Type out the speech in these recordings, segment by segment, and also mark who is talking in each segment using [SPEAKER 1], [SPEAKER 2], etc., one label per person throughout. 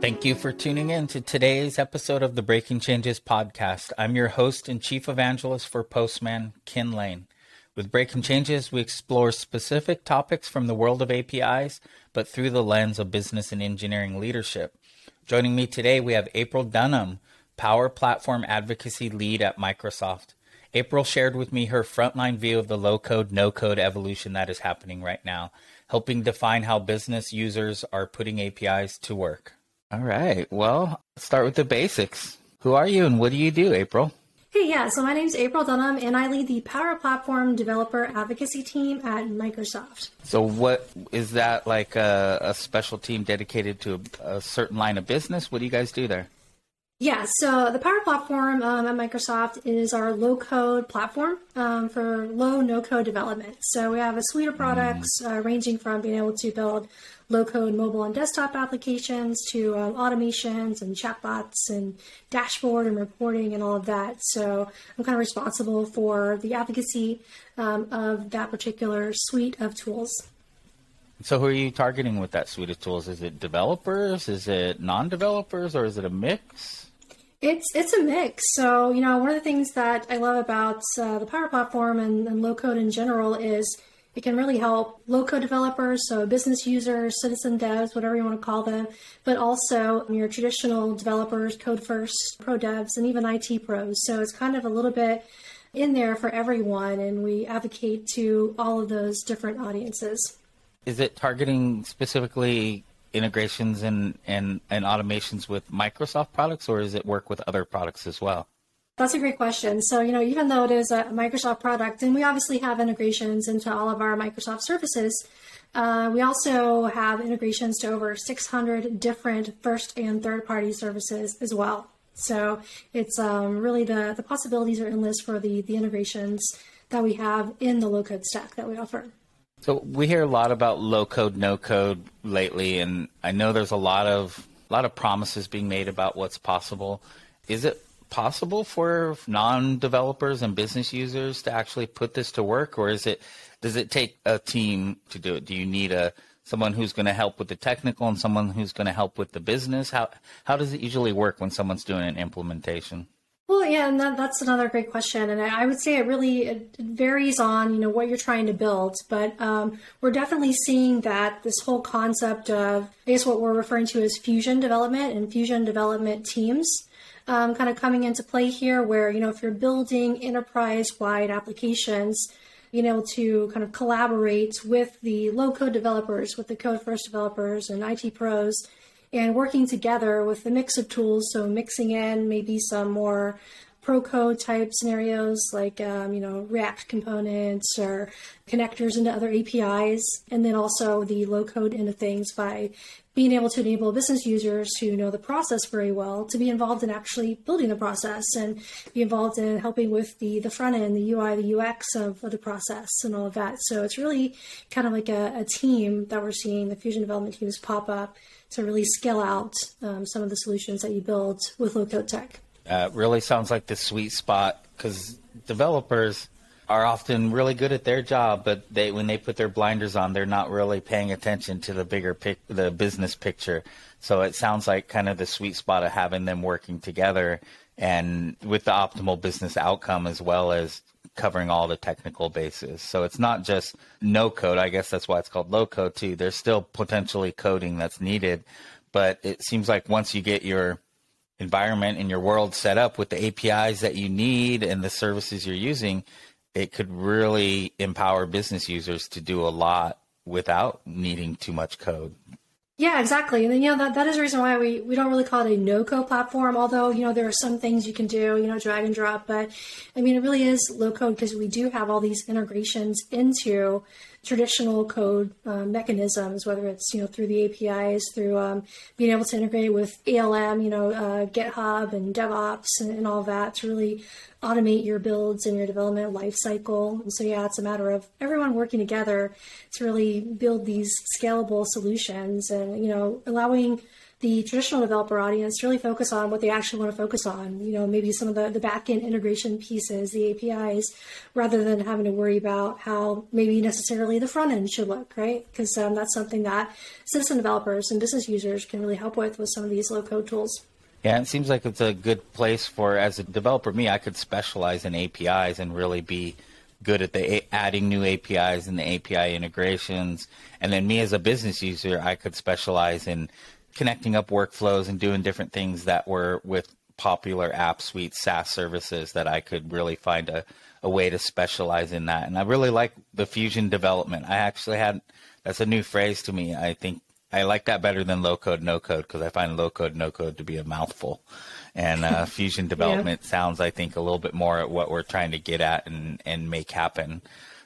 [SPEAKER 1] Thank you for tuning in to today's episode of the Breaking Changes podcast. I'm your host and chief evangelist for Postman, Kin Lane. With Breaking Changes, we explore specific topics from the world of APIs, but through the lens of business and engineering leadership. Joining me today, we have April Dunham, Power Platform Advocacy Lead at Microsoft. April shared with me her frontline view of the low code, no code evolution that is happening right now, helping define how business users are putting APIs to work. All right. Well, let's start with the basics. Who are you and what do you do, April?
[SPEAKER 2] Hey, yeah, so my name is April Dunham, and I lead the Power Platform Developer Advocacy Team at Microsoft.
[SPEAKER 1] So, what is that like a, a special team dedicated to a, a, certain line of business? What do you guys do there?
[SPEAKER 2] Yeah, so the Power Platform um, at Microsoft is our low code platform um, for low no code development. So, we have a suite of products mm. uh, ranging from being able to build low code mobile and desktop applications to um, automations and chatbots and dashboard and reporting and all of that. So I'm kind of responsible for the advocacy um, of that particular suite of tools.
[SPEAKER 1] So, who are you targeting with that suite of tools? Is it developers? Is it non-developers, or is it a mix?
[SPEAKER 2] It's it's a mix. So you know, one of the things that I love about uh, the Power Platform and, and low code in general is it can really help low code developers, so business users, citizen devs, whatever you want to call them, but also your traditional developers, code first, pro devs, and even IT pros. So it's kind of a little bit in there for everyone, and we advocate to all of those different audiences.
[SPEAKER 1] Is it targeting specifically integrations and, and, and automations with Microsoft products, or does it work with other products as well?
[SPEAKER 2] That's a great question. So, you know, even though it is a Microsoft product, and we obviously have integrations into all of our Microsoft services, uh, we also have integrations to over 600 different first and third party services as well. So it's um, really the, the possibilities are endless for the, the integrations that we have in the low code stack that we offer.
[SPEAKER 1] So we hear a lot about low code, no code lately, and I know there's a lot of a lot of promises being made about what's possible. Is it possible for non-developers and business users to actually put this to work, or is it does it take a team to do it? Do you need a someone who's going to help with the technical and someone who's going to help with the business? How how does it usually work when someone's doing an implementation?
[SPEAKER 2] Well, yeah, and that, that's another great question, and I, I would say it really it varies on you know what you're trying to build, but um, we're definitely seeing that this whole concept of I guess what we're referring to as fusion development and fusion development teams um, kind of coming into play here, where you know if you're building enterprise-wide applications, being able to kind of collaborate with the low-code developers, with the code-first developers, and IT pros, and working together with the mix of tools. So mixing in maybe some more pro code type scenarios like um, you know React components or connectors into other APIs, and then also the low code into things by being able to enable business users who know the process very well to be involved in actually building the process and be involved in helping with the, the front end, the UI, the UX of, of the process and all of that. So it's really kind of like a, a, team that we're seeing the Fusion development teams pop up to really scale out um, some of the solutions that you build with low code tech.
[SPEAKER 1] Uh, really sounds like the sweet spot because developers are often really good at their job, but they when they put their blinders on, they're not really paying attention to the bigger pic, the business picture. So it sounds like kind of the sweet spot of having them working together and with the optimal business outcome as well as covering all the technical bases. So it's not just no code. I guess that's why it's called low code too. There's still potentially coding that's needed, but it seems like once you get your environment and your world set up with the APIs that you need and the services you're using, it could really empower business users to do a lot without needing too much code.
[SPEAKER 2] Yeah, exactly. And then, you know, that, that is the reason why we, we don't really call it a no code platform, although, you know, there are some things you can do, you know, drag and drop. But I mean, it really is low code because we do have all these integrations into traditional code uh, mechanisms, whether it's, you know, through the APIs, through um, being able to integrate with ALM, you know, uh, GitHub and DevOps and, and all that to really automate your builds and your development lifecycle. And so, yeah, it's a matter of everyone working together to really build these scalable solutions and, you know, allowing the traditional developer audience really focus on what they actually want to focus on. You know, maybe some of the, the back end integration pieces, the APIs, rather than having to worry about how maybe necessarily the front end should look, right? Because um, that's something that citizen developers and business users can really help with with some of these low code tools.
[SPEAKER 1] Yeah, it seems like it's a good place for, as a developer, me, I could specialize in APIs and really be good at the adding new APIs and the API integrations. And then me as a business user, I could specialize in connecting up workflows and doing different things that were with popular app suite SaaS services that I could really find a, a way to specialize in that. And I really like the fusion development. I actually had that's a new phrase to me. I think I like that better than low code, no code because I find low code, no code to be a mouthful. And uh, fusion development yeah. sounds, I think, a little bit more at what we're trying to get at and, and make happen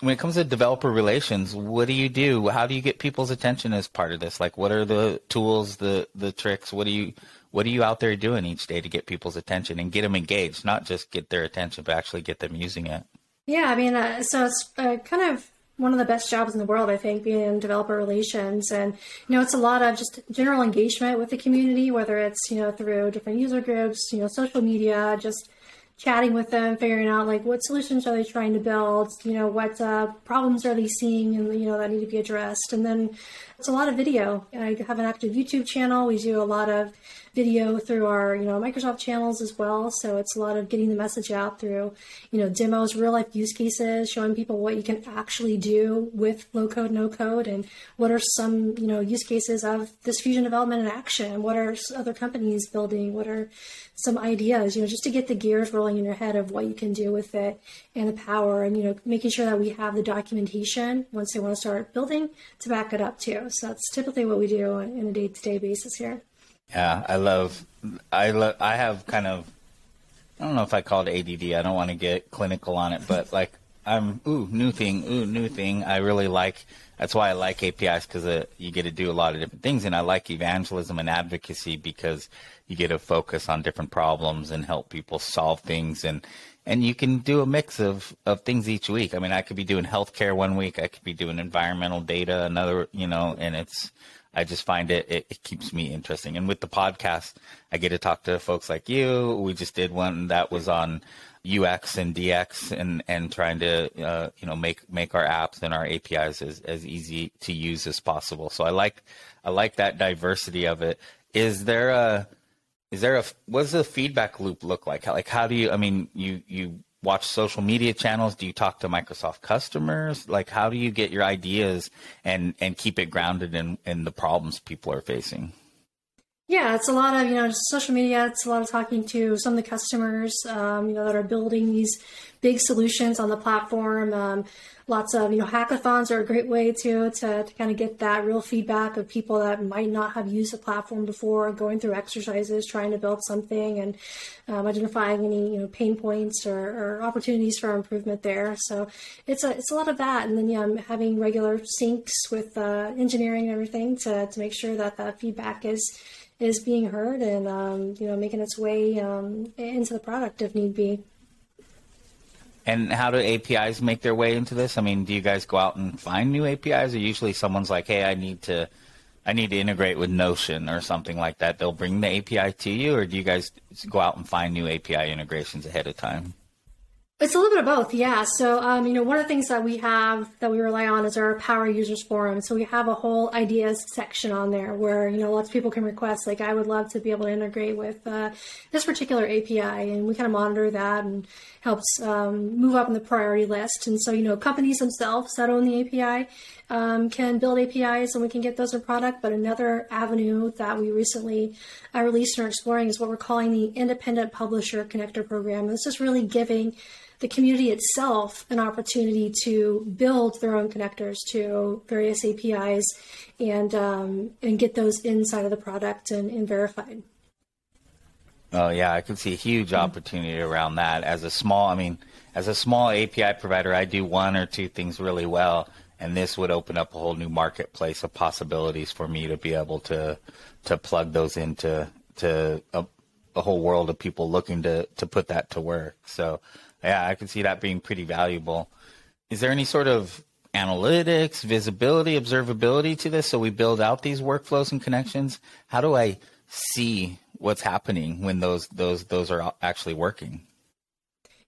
[SPEAKER 1] when it comes to developer relations, what do you do? How do you get people's attention as part of this? Like, what are the tools, the the tricks? What do you what are you out there doing each day to get people's attention and get them engaged? Not just get their attention, but actually get them using it.
[SPEAKER 2] Yeah, I mean, uh, so it's uh, kind of one of the best jobs in the world, I think, being in developer relations. And, you know, it's a lot of just general engagement with the community, whether it's, you know, through different user groups, you know, social media, just chatting with them, figuring out like what solutions are they trying to build, you know, what uh, problems are they seeing and, you know, that need to be addressed. And then it's a lot of video. I have an active YouTube channel. We do a lot of video through our, you know, Microsoft channels as well. So it's a lot of getting the message out through, you know, demos, real life use cases, showing people what you can actually do with low code, no code, and what are some, you know, use cases of this fusion development in action. What are other companies building? What are some ideas, you know, just to get the gears rolling in your head of what you can do with it and the power and, you know, making sure that we have the documentation once they want to start building to back it up too. So that's typically what we do on a day to day basis here.
[SPEAKER 1] Yeah, I love. I love. I have kind of. I don't know if I call it ADD. I don't want to get clinical on it, but like I'm ooh new thing, ooh new thing. I really like. That's why I like APIs because uh, you get to do a lot of different things, and I like evangelism and advocacy because you get to focus on different problems and help people solve things, and and you can do a mix of of things each week. I mean, I could be doing healthcare one week, I could be doing environmental data another, you know, and it's I just find it, it, it keeps me interesting. And with the podcast, I get to talk to folks like you. We just did one that was on UX and DX and, and trying to, uh, you know, make, make our apps and our APIs as, as easy to use as possible. So I like, I like that diversity of it. Is there a, is there a, what does the feedback loop look like? Like, how do you, I mean, you, you watch social media channels? Do you talk to Microsoft customers? Like, how do you get your ideas and and keep it grounded in in the problems people are facing?
[SPEAKER 2] Yeah, it's a lot of you know social media. It's a lot of talking to some of the customers, um, you know, that are building these big solutions on the platform. Um, lots of you know hackathons are a great way to, to to kind of get that real feedback of people that might not have used the platform before, going through exercises, trying to build something, and um, identifying any you know pain points or, or, opportunities for improvement there. So it's a it's a lot of that, and then yeah, I'm having regular syncs with uh, engineering and everything to to make sure that that feedback is is being heard and um, you know making its way um, into the product if need be.
[SPEAKER 1] And how do APIs make their way into this? I mean, do you guys go out and find new APIs, or usually someone's like, "Hey, I need to, I need to integrate with Notion or something like that." They'll bring the API to you, or do you guys go out and find new API integrations ahead of time?
[SPEAKER 2] It's a little bit of both, yeah. So, um, you know, one of the things that we have that we rely on is our Power Users Forum. So we have a whole ideas section on there where, you know, lots of people can request, like, I would love to be able to integrate with uh, this particular API. And we kind of monitor that and helps um, move up in the priority list. And so, you know, companies themselves that own the API um, can build APIs and we can get those in product. But another avenue that we recently uh, released and are exploring is what we're calling the Independent Publisher Connector Program. This is really giving the community itself an opportunity to build their own connectors to various APIs and um, and get those inside of the product and, and verified.
[SPEAKER 1] Oh yeah, I can see a huge mm-hmm. opportunity around that. As a small, I mean, as a small API provider, I do one or two things really well, and this would open up a whole new marketplace of possibilities for me to be able to to plug those into to a, a whole world of people looking to to put that to work. So yeah, I can see that being pretty valuable. Is there any sort of analytics, visibility, observability to this? So we build out these workflows and connections. How do I see what's happening when those those those are actually working.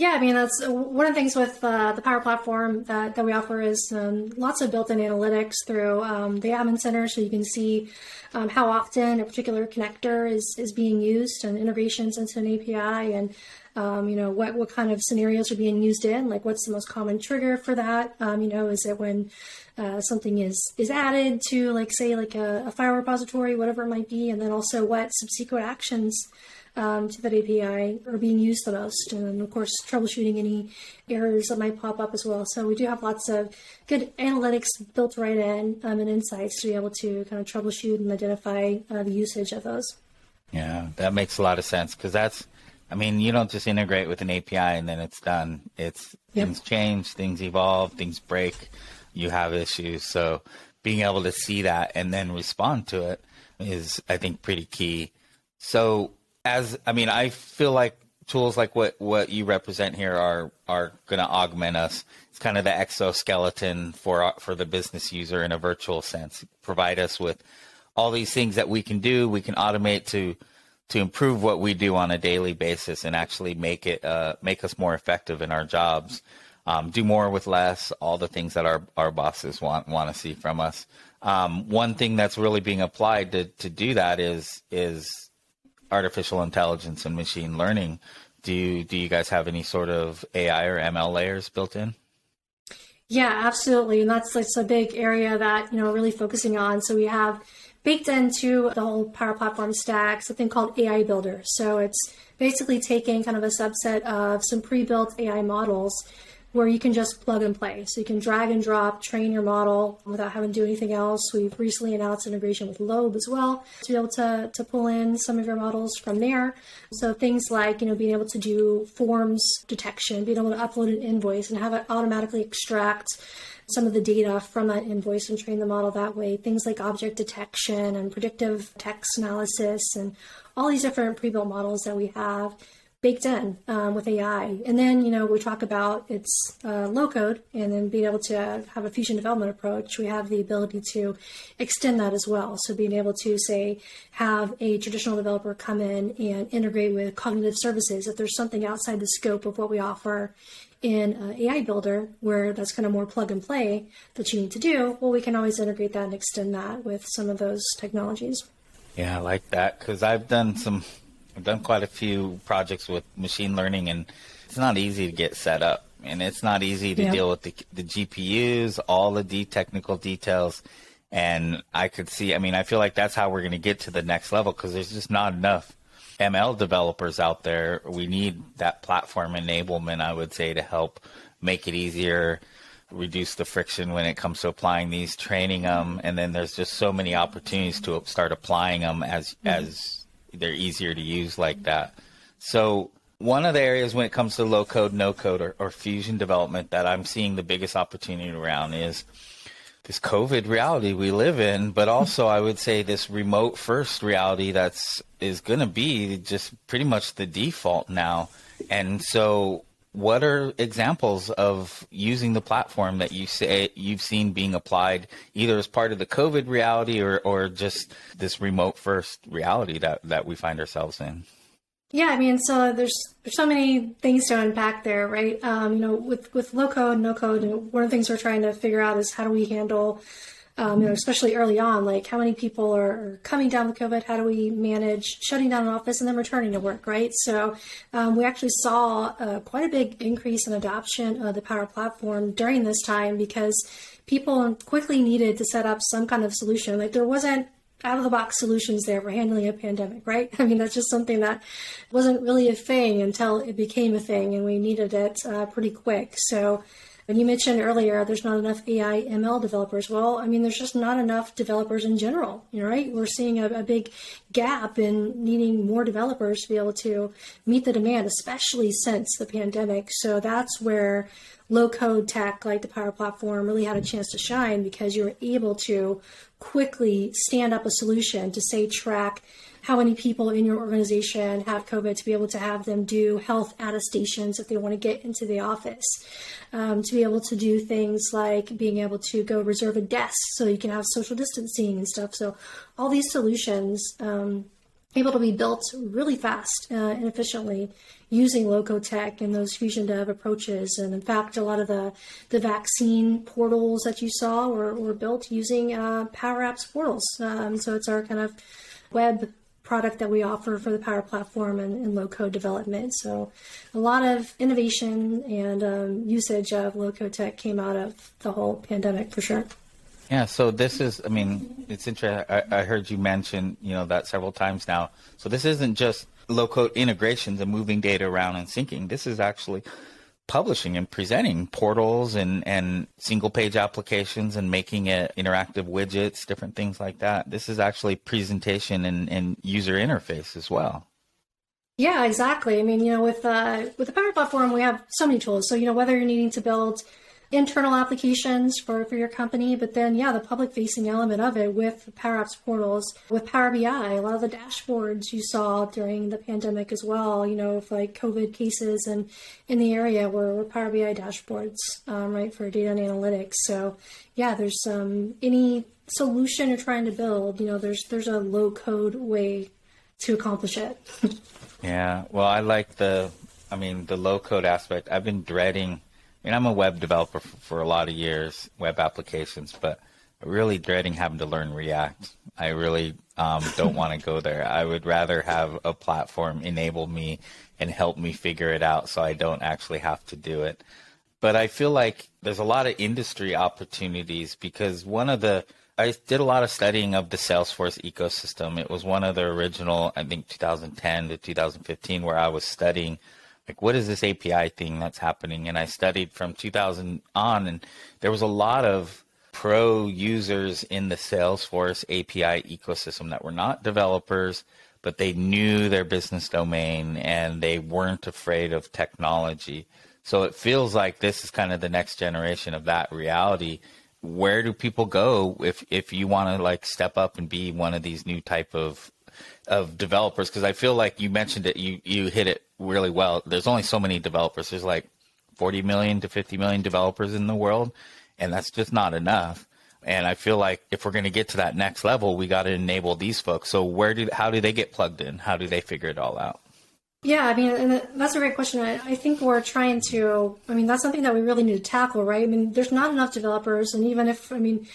[SPEAKER 2] Yeah, I mean that's one of the things with uh, the Power Platform that, that we offer is um, lots of built-in analytics through um, the Admin Center, so you can see um, how often a particular connector is is being used and integrations into an API, and um, you know what what kind of scenarios are being used in, like what's the most common trigger for that. Um, you know, is it when uh, something is is added to like say like a, a file repository, whatever it might be, and then also what subsequent actions um, to that API are being used the most. And of course, troubleshooting any errors that might pop up as well. So we do have lots of good analytics built right in um, and insights to be able to kind of troubleshoot and identify uh, the usage of those.
[SPEAKER 1] Yeah, that makes a lot of sense because that's, I mean, you don't just integrate with an API and then it's done. It's yep. things change, things evolve, things break, you have issues. So being able to see that and then respond to it is, I think, pretty key. So as I mean, I feel like tools like what what you represent here are are going to augment us. It's kind of the exoskeleton for for the business user in a virtual sense. Provide us with all these things that we can do. We can automate to to improve what we do on a daily basis and actually make it uh, make us more effective in our jobs. Um, do more with less. All the things that our our bosses want want to see from us. Um, one thing that's really being applied to to do that is is artificial intelligence and machine learning, do you, do you guys have any sort of AI or ML layers built in?
[SPEAKER 2] Yeah, absolutely, and that's that's a big area that you know really focusing on. So we have baked into the whole Power Platform stack something called AI Builder. So it's basically taking kind of a subset of some pre-built AI models where you can just plug and play. So you can drag and drop, train your model without having to do anything else. We've recently announced integration with Lobe as well to be able to, to pull in some of your models from there. So things like, you know, being able to do forms detection, being able to upload an invoice and have it automatically extract some of the data from that invoice and train the model that way. Things like object detection and predictive text analysis and all these different pre-built models that we have baked in um, with AI. And then, you know, we talk about its uh, low code and then being able to have a fusion development approach. We have the ability to extend that as well. So being able to say, have a traditional developer come in and integrate with cognitive services if there's something outside the scope of what we offer in uh, AI Builder where that's kind of more plug and play that you need to do, well, we can always integrate that and extend that with some of those technologies.
[SPEAKER 1] Yeah, I like that because I've done some I've done quite a few projects with machine learning, and it's not easy to get set up, and it's not easy to yeah. deal with the, the GPUs, all the de- technical details. And I could see, I mean, I feel like that's how we're going to get to the next level because there's just not enough ML developers out there. We need that platform enablement, I would say, to help make it easier, reduce the friction when it comes to applying these, training them, and then there's just so many opportunities to start applying them as mm-hmm. as they're easier to use like that. So one of the areas when it comes to low code, no code, or, or fusion development that I'm seeing the biggest opportunity around is this COVID reality we live in, but also I would say this remote first reality that's is going to be just pretty much the default now. And so what are examples of using the platform that you say you've seen being applied either as part of the COVID reality or, or just this remote first reality that, that we find ourselves in?
[SPEAKER 2] Yeah, I mean, so there's there's so many things to unpack there, right? Um, you know, with with low code, no code, one of the things we're trying to figure out is how do we handle um, you know, especially early on, like how many people are, coming down with COVID? How do we manage shutting down an office and then returning to work, right? So um, we actually saw uh, quite a big increase in adoption of the Power Platform during this time because people quickly needed to set up some kind of solution. Like there wasn't out of the box solutions there for handling a pandemic, right? I mean, that's just something that wasn't really a thing until it became a thing and we needed it uh, pretty quick. So and you mentioned earlier there's not enough AI ML developers. Well, I mean, there's just not enough developers in general, you know, right? We're seeing a, a big gap in needing more developers to be able to meet the demand, especially since the pandemic. So that's where low code tech like the Power Platform really had a chance to shine because you were able to quickly stand up a solution to say track how many people in your organization have COVID to be able to have them do health attestations if they want to get into the office, um, to be able to do things like being able to go reserve a desk so you can have social distancing and stuff. So all these solutions um, able to be built really fast uh, and efficiently using low-code tech and those fusion dev approaches. And in fact, a lot of the, the vaccine portals that you saw were, were built using uh, Power Apps portals. Um, so it's our kind of web product that we offer for the Power Platform and, and low-code development. So a lot of innovation and um, usage of low-code tech came out of the whole pandemic for sure.
[SPEAKER 1] Yeah, so this is, I mean, it's interesting. I, I, heard you mention, you know, that several times now. So this isn't just low code integrations and moving data around and syncing. This is actually publishing and presenting portals and, and single page applications and making it interactive widgets, different things like that. This is actually presentation and, and user interface as well.
[SPEAKER 2] Yeah, exactly. I mean, you know, with uh, with the Power Platform, we have so many tools. So, you know, whether you're needing to build internal applications for, for your company, but then, yeah, the public facing element of it with Power Apps portals, with Power BI, a lot of the dashboards you saw during the pandemic as well, you know, of like COVID cases and in the area were, were Power BI dashboards, um, right, for data and analytics. So, yeah, there's um, any solution you're trying to build, you know, there's there's a low code way to accomplish it.
[SPEAKER 1] yeah, well, I like the, I mean, the low code aspect. I've been dreading mean, I'm a web developer for, for a lot of years, web applications, but really dreading having to learn React. I really um, don't want to go there. I would rather have a platform enable me and help me figure it out so I don't actually have to do it. But I feel like there's a lot of industry opportunities because one of the I did a lot of studying of the Salesforce ecosystem. It was one of the original, I think 2010 to 2015, where I was studying like what is this API thing that's happening? And I studied from 2000 on, and there was a lot of pro users in the Salesforce API ecosystem that were not developers, but they knew their business domain and they weren't afraid of technology. So it feels like this is kind of the next generation of that reality. Where do people go if if you want to like step up and be one of these new type of of developers because I feel like you mentioned it, you you hit it really well. There's only so many developers. There's like 40 million to 50 million developers in the world, and that's just not enough. And I feel like if we're going to get to that next level, we got to enable these folks. So where do how do they get plugged in? How do they figure it all out?
[SPEAKER 2] Yeah, I mean, that's a great question. I, I think we're trying to. I mean, that's something that we really need to tackle, right? I mean, there's not enough developers, and even if I mean,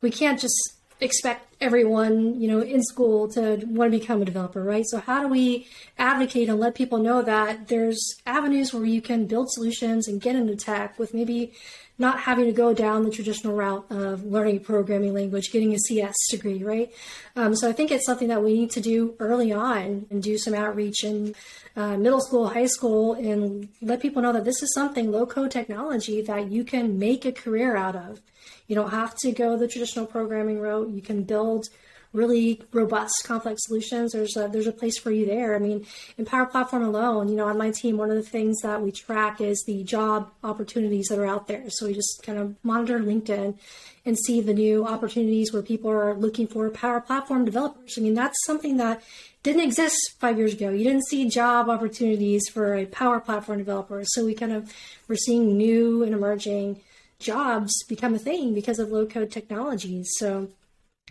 [SPEAKER 2] we can't just expect everyone, you know, in school to want to become a developer, right? So how do we advocate and let people know that there's avenues where you can build solutions and get into tech with maybe not having to go down the traditional route of learning a programming language, getting a CS degree, right? Um, so I think it's something that we need to do early on and do some outreach in uh, middle school, high school, and let people know that this is something low code technology that you can make a career out of. You don't have to go the traditional programming route. You can build really robust, complex solutions. There's a, there's a place for you there. I mean, in Power Platform alone, you know, on my team, one of the things that we track is the job opportunities that are out there. So we just kind of monitor LinkedIn and see the new opportunities where people are looking for Power Platform developers. I mean, that's something that didn't exist five years ago. You didn't see job opportunities for a Power Platform developer. So we kind of we're seeing new and emerging jobs become a thing because of low code technologies. So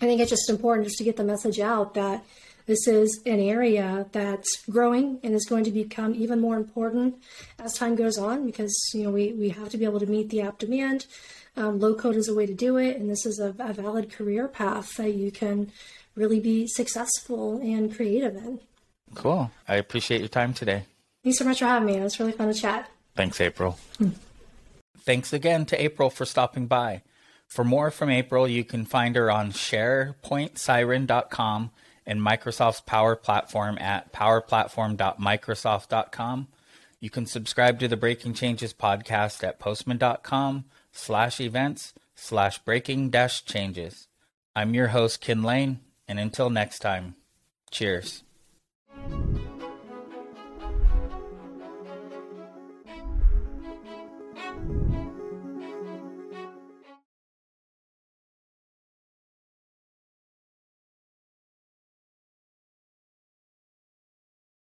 [SPEAKER 2] I think it's just important just to get the message out that this is an area that's growing and is going to become even more important as time goes on because you know we, we have to be able to meet the app demand. Um, low code is a way to do it, and this is a, a valid career path that you can really be successful and creative in.
[SPEAKER 1] Cool. I appreciate your time today.
[SPEAKER 2] Thanks so much for having me. It was really fun to chat.
[SPEAKER 1] Thanks, April. Thanks again to April for stopping by. For more from April, you can find her on sharepointsiren.com and Microsoft's Power Platform at powerplatform.microsoft.com. You can subscribe to the Breaking Changes podcast at postman.com slash events slash breaking dash changes. I'm your host, Kin Lane, and until next time, cheers.